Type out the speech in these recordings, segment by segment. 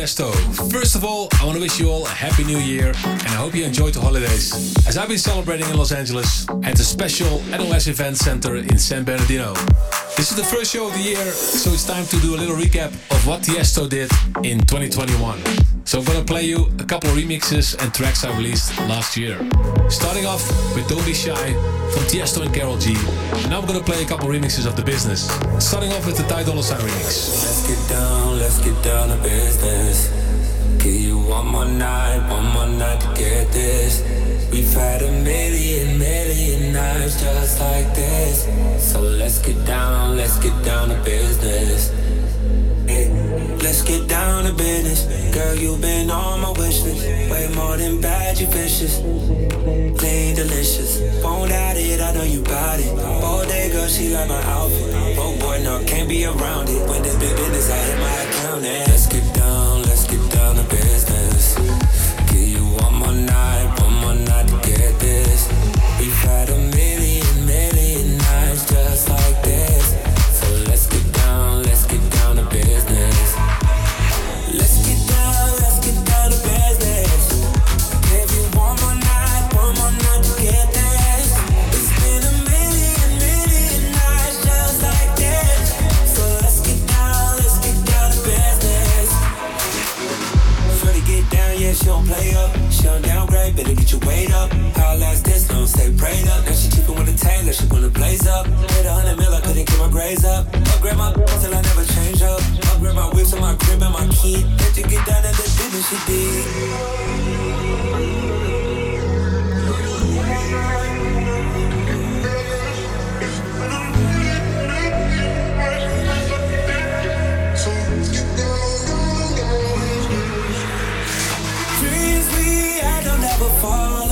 Tiesto. First of all, I want to wish you all a happy new year and I hope you enjoyed the holidays. As I've been celebrating in Los Angeles at the special NOS Event Center in San Bernardino. This is the first show of the year, so it's time to do a little recap of what Tiesto did in 2021. So I'm gonna play you a couple remixes and tracks I released last year. Starting off with Don't Be Shy from Tiesto and Karol G. Now I'm gonna play a couple remixes of the business. Starting off with the Ty Dolla $ign remix. Let's get down, let's get down to business. Give you one more night, one more night to get this. We've had a million, million nights just like this. So let's get down, let's get down to business. Let's get down to business. Girl, you've been on my wish list. Way more than bad, you vicious. Clean, delicious. Won't doubt it, I know you got it. All day, girl, she like my outfit. Oh boy, no, can't be around it. When there's big business, I hit my account. And let's get better get your weight up. How last this, don't stay prayed up. Now she cheapin' with a Taylor, she wanna blaze up. Hit a hundred mil, I couldn't get my grades up. Upgrade my till I never change up. Upgrade my whips and my crib and my key. Let you get down to the business she did. Don't fall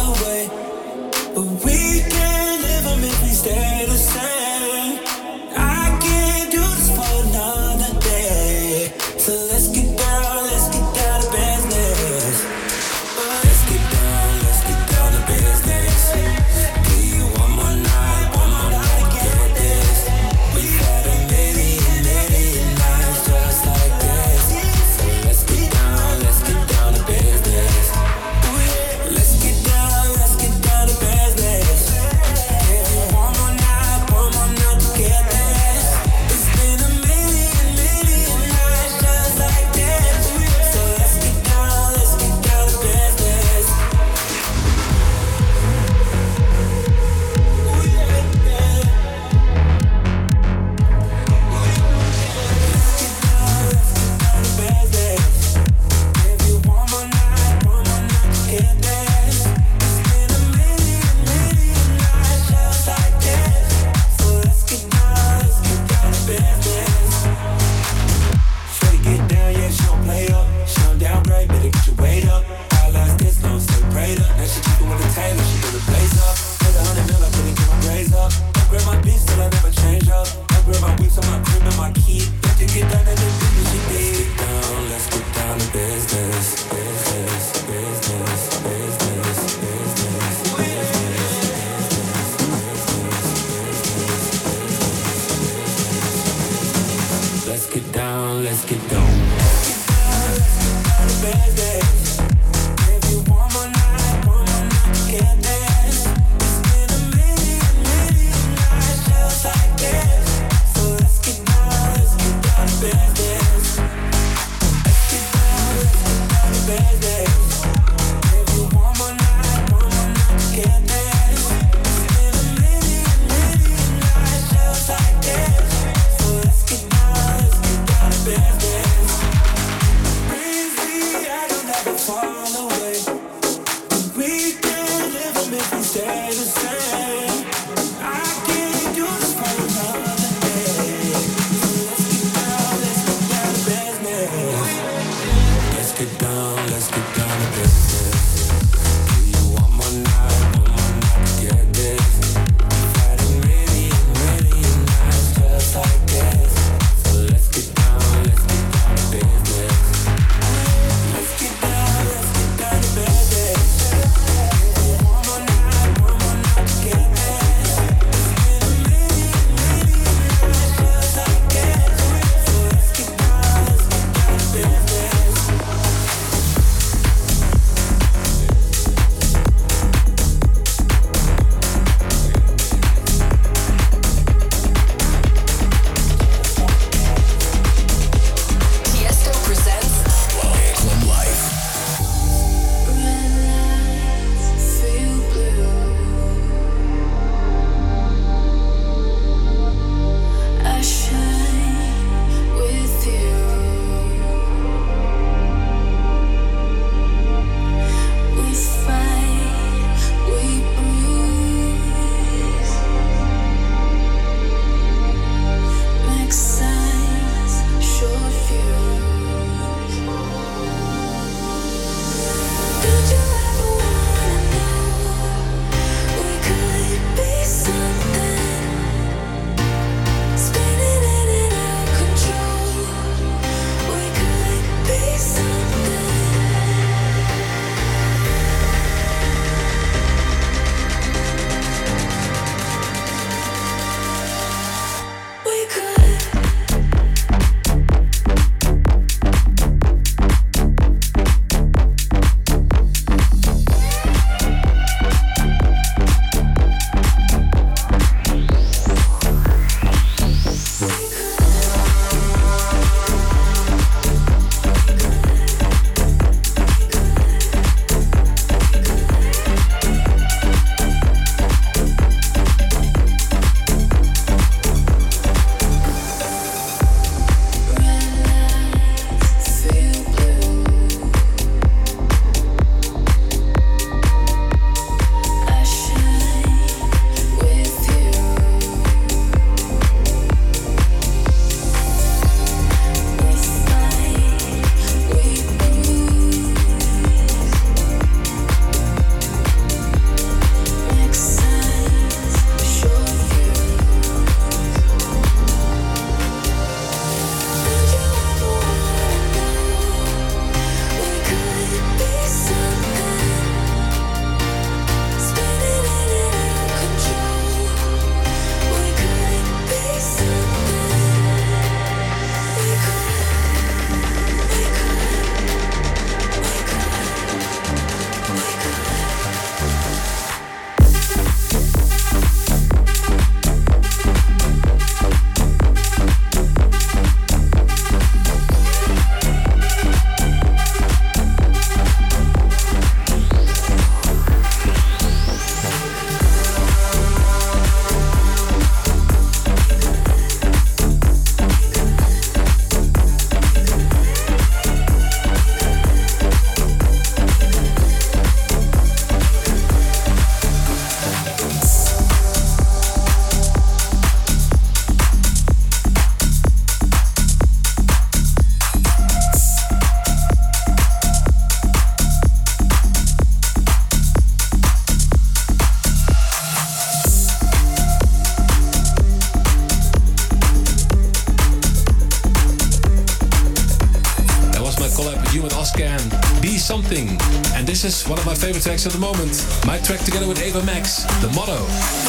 is one of my favorite tracks at the moment. My track together with Ava Max, The Motto.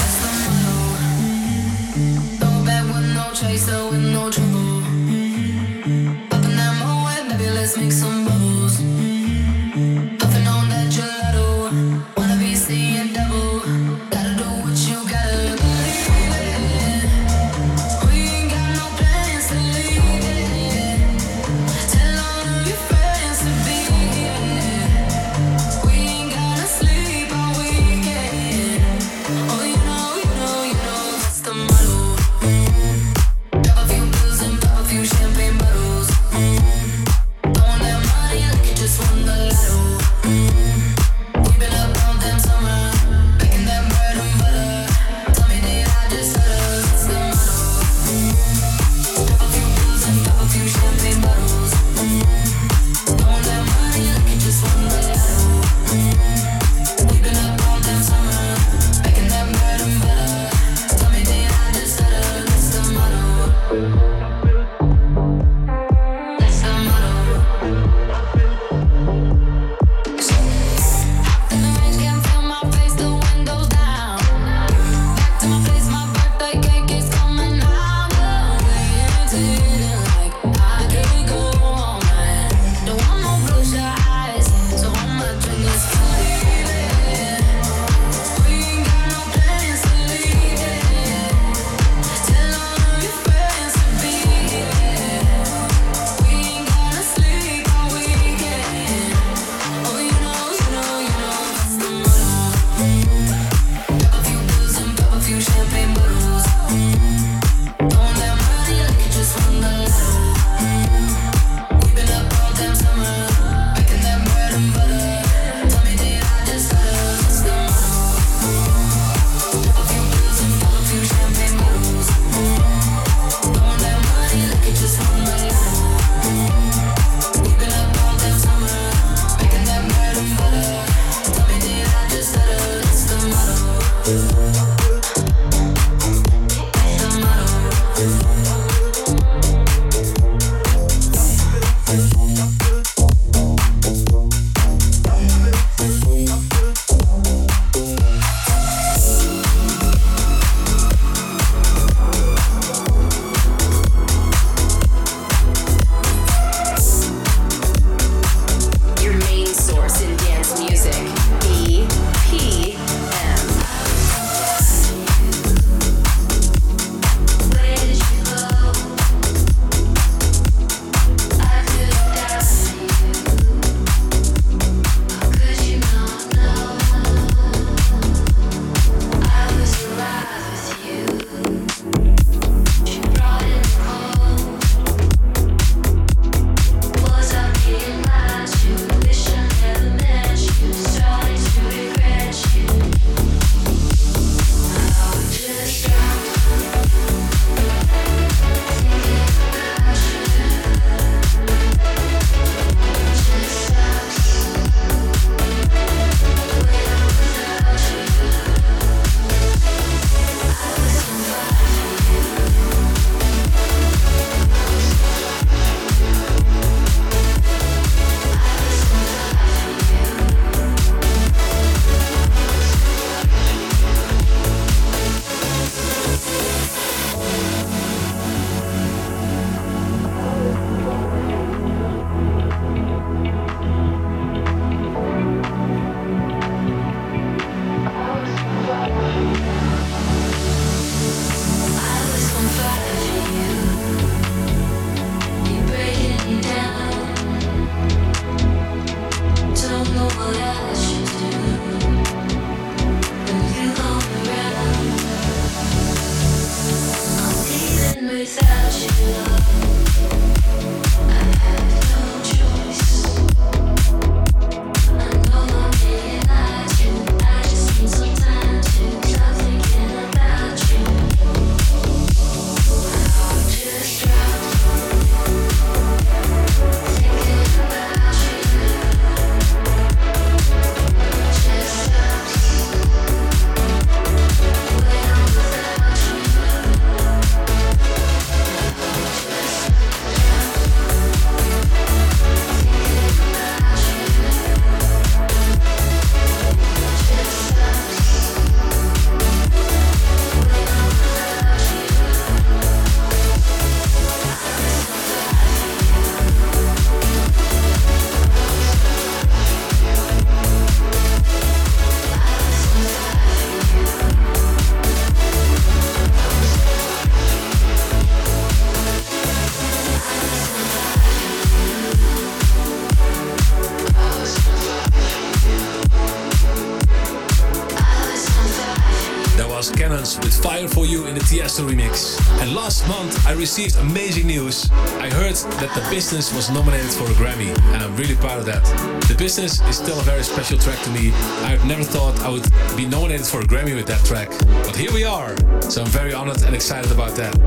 Tiesto remix. And last month I received amazing news. I heard that The Business was nominated for a Grammy, and I'm really proud of that. The Business is still a very special track to me. I've never thought I would be nominated for a Grammy with that track. But here we are, so I'm very honored and excited about that.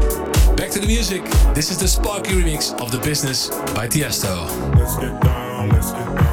Back to the music. This is the Sparkee remix of The Business by Tiesto. Let's get down, let's get down.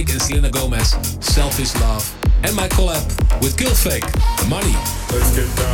And Selena Gomez, Selfish Love. And my collab with Killfake Money. Let's get down.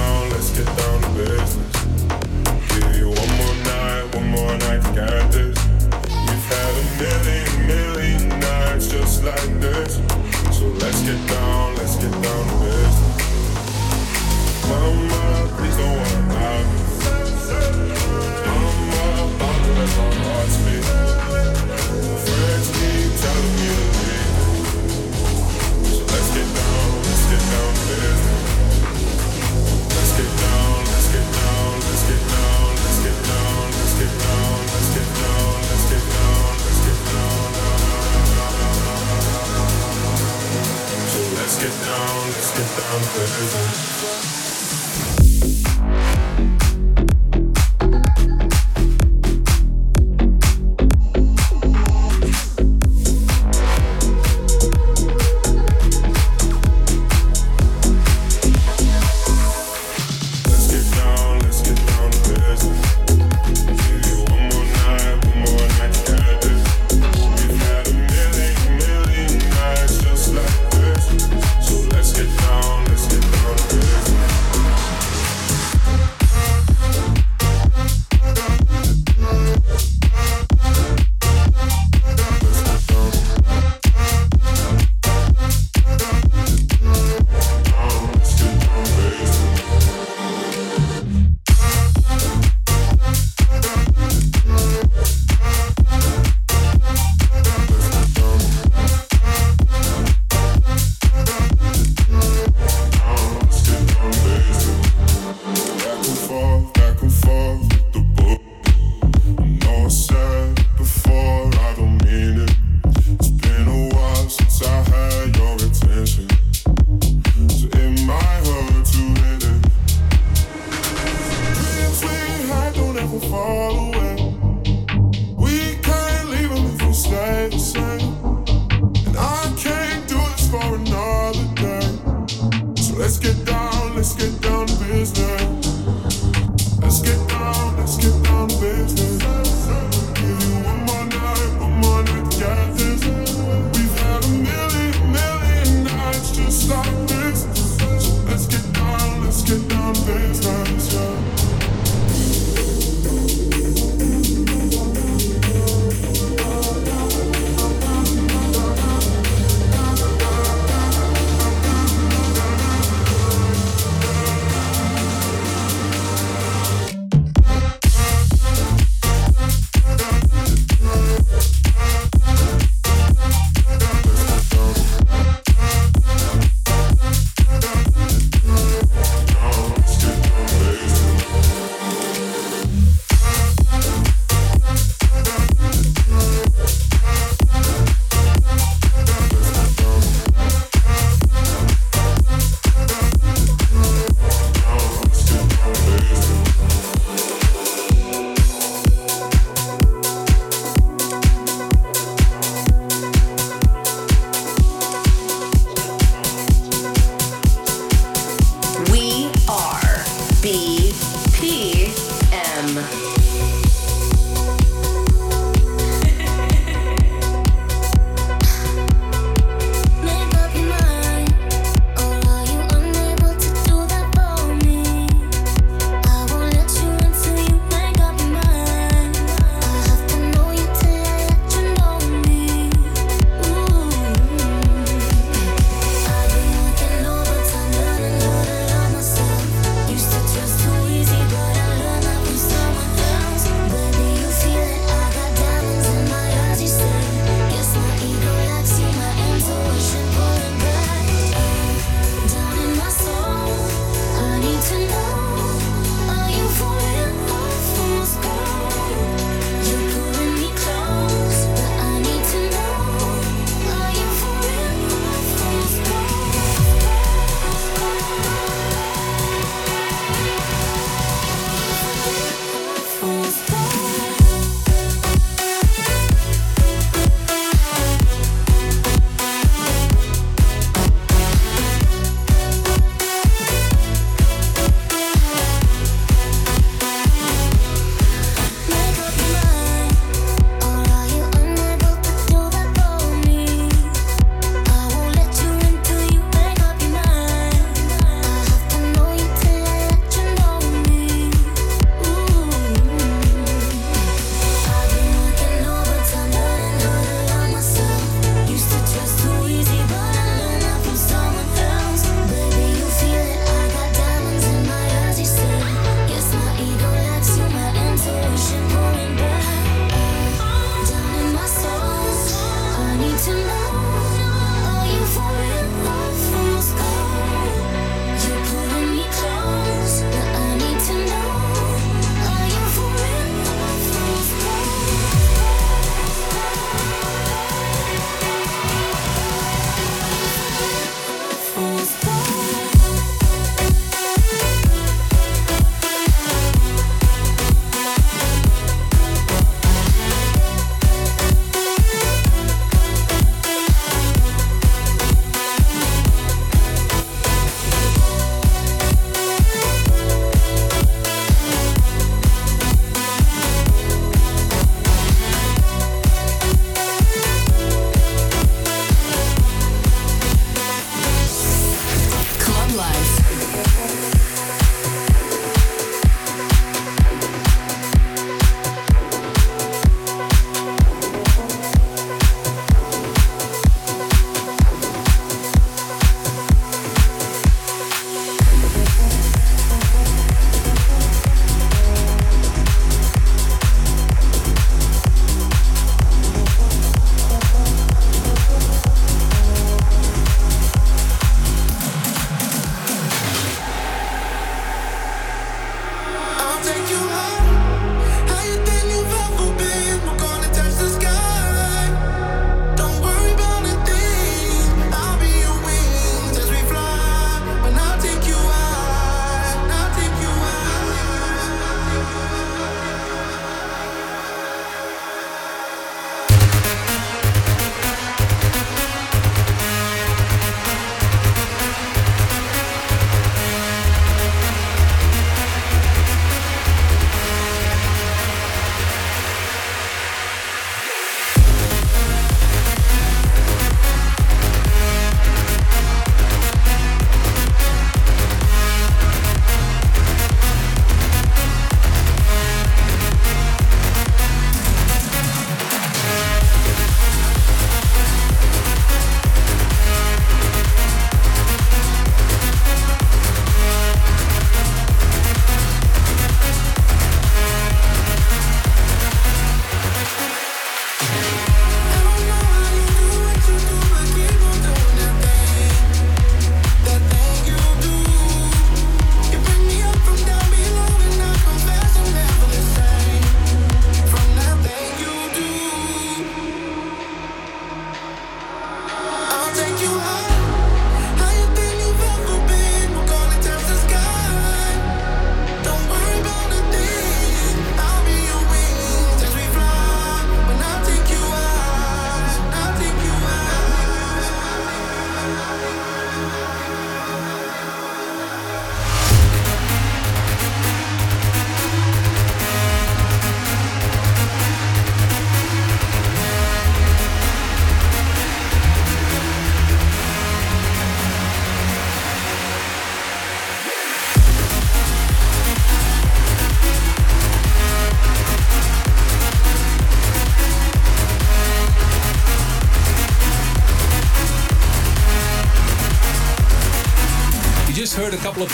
biscuit.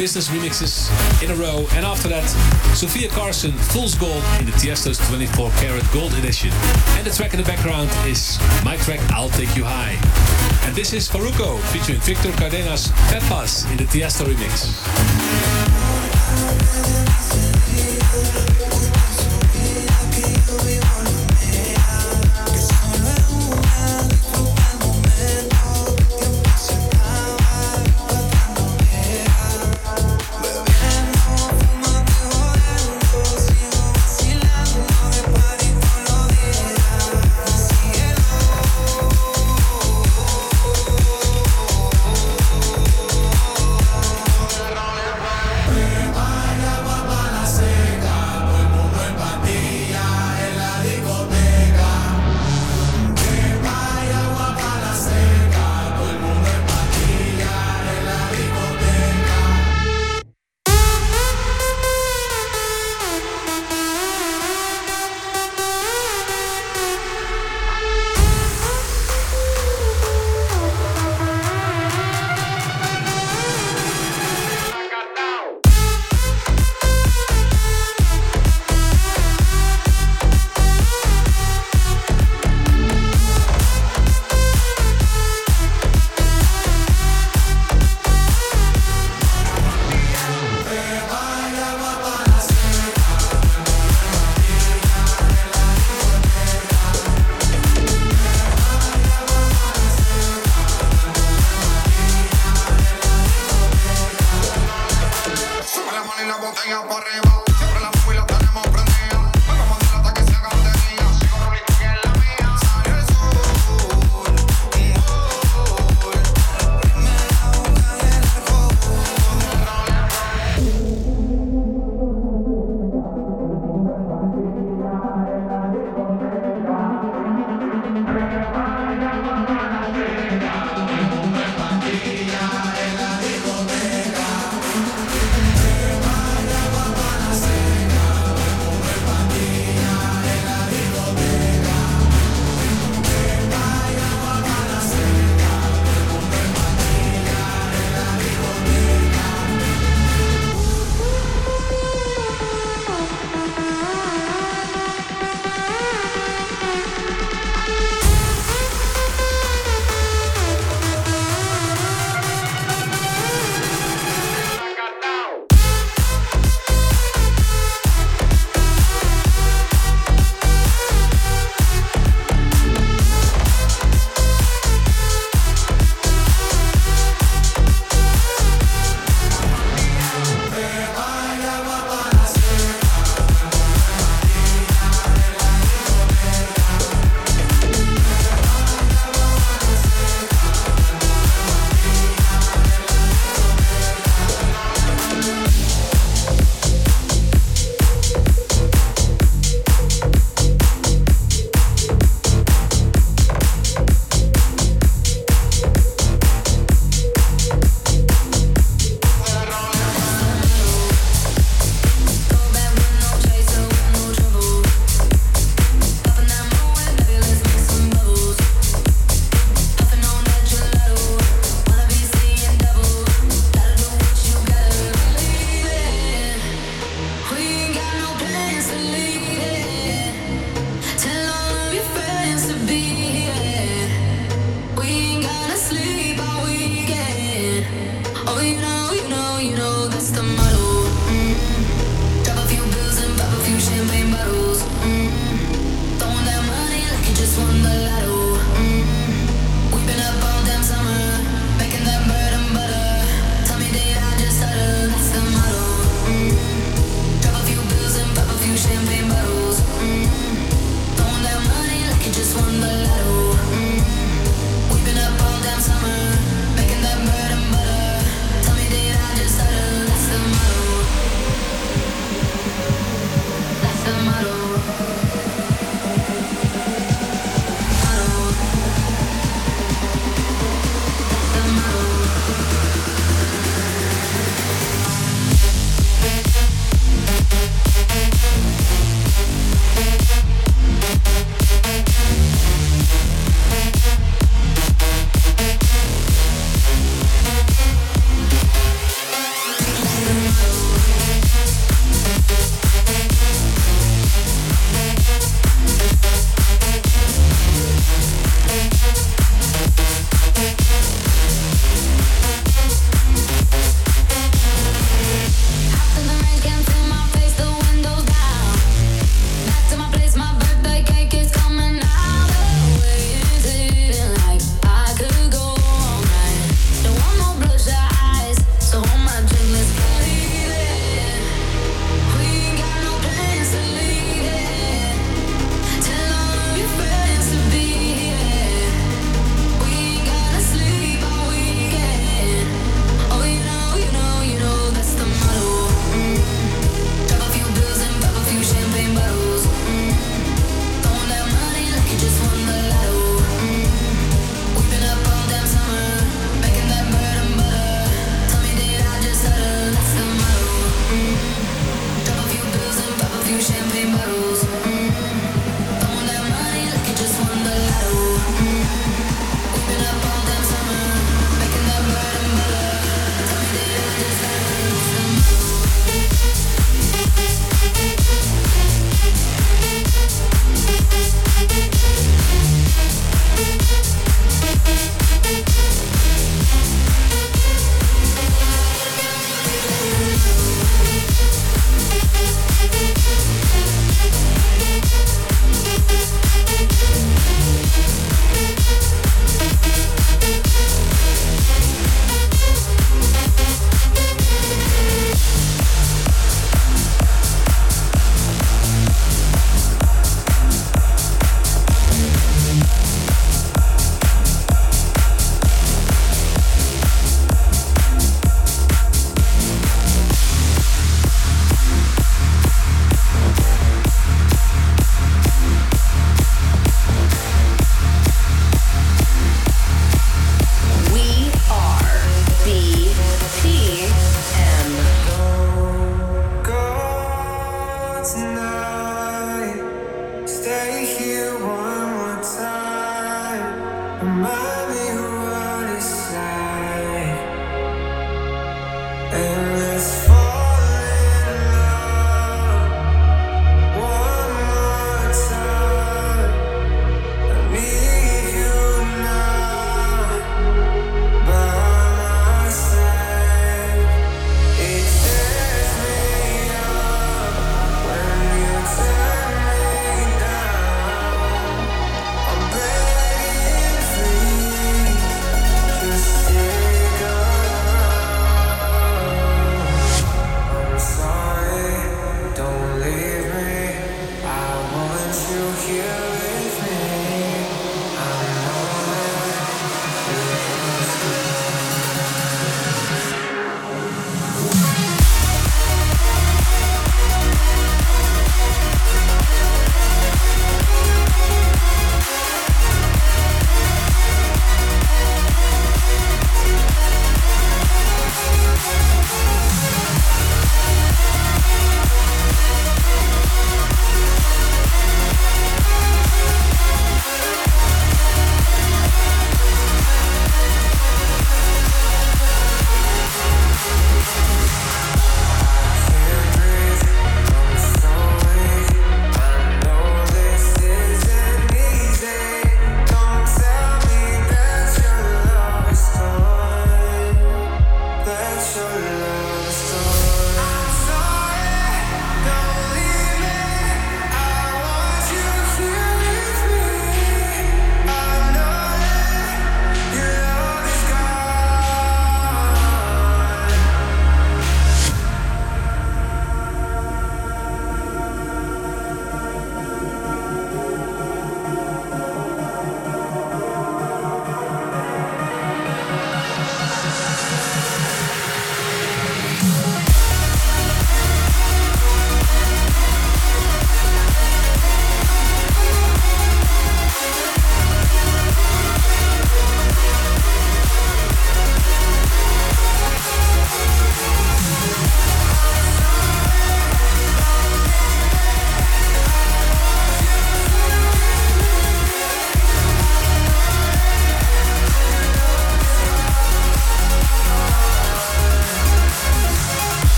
Business remixes in a row. And after that, Sofia Carson, Fool's Gold in the Tiesto's 24 Karat Gold Edition. And the track in the background is my track I'll Take You High. And this is Farruko featuring Victor Cardenas Pepas in the Tiesto remix.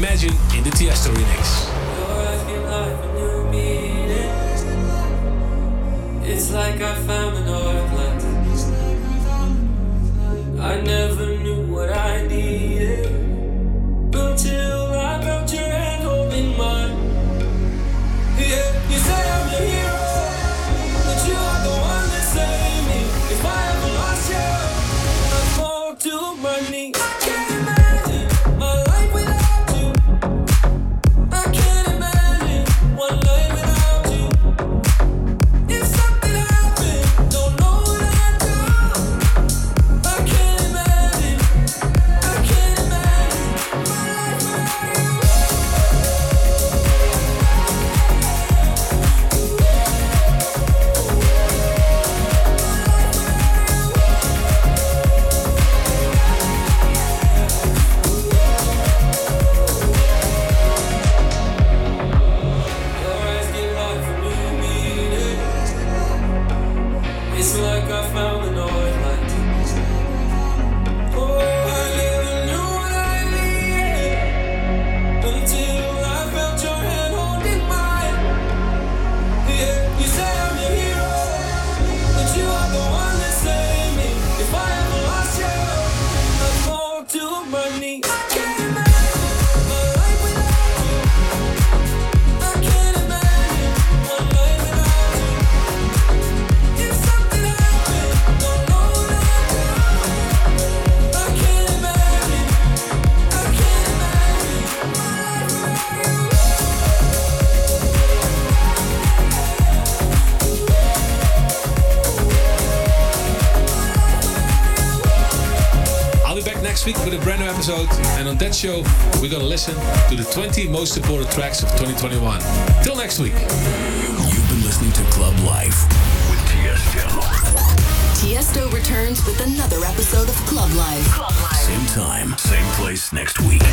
Imagine show, we're gonna listen to the 20 most supported tracks of 2021. Till next week. You've been listening to Club Life with Tiesto. Tiesto returns with another episode of Club Life. Same time, same place next week.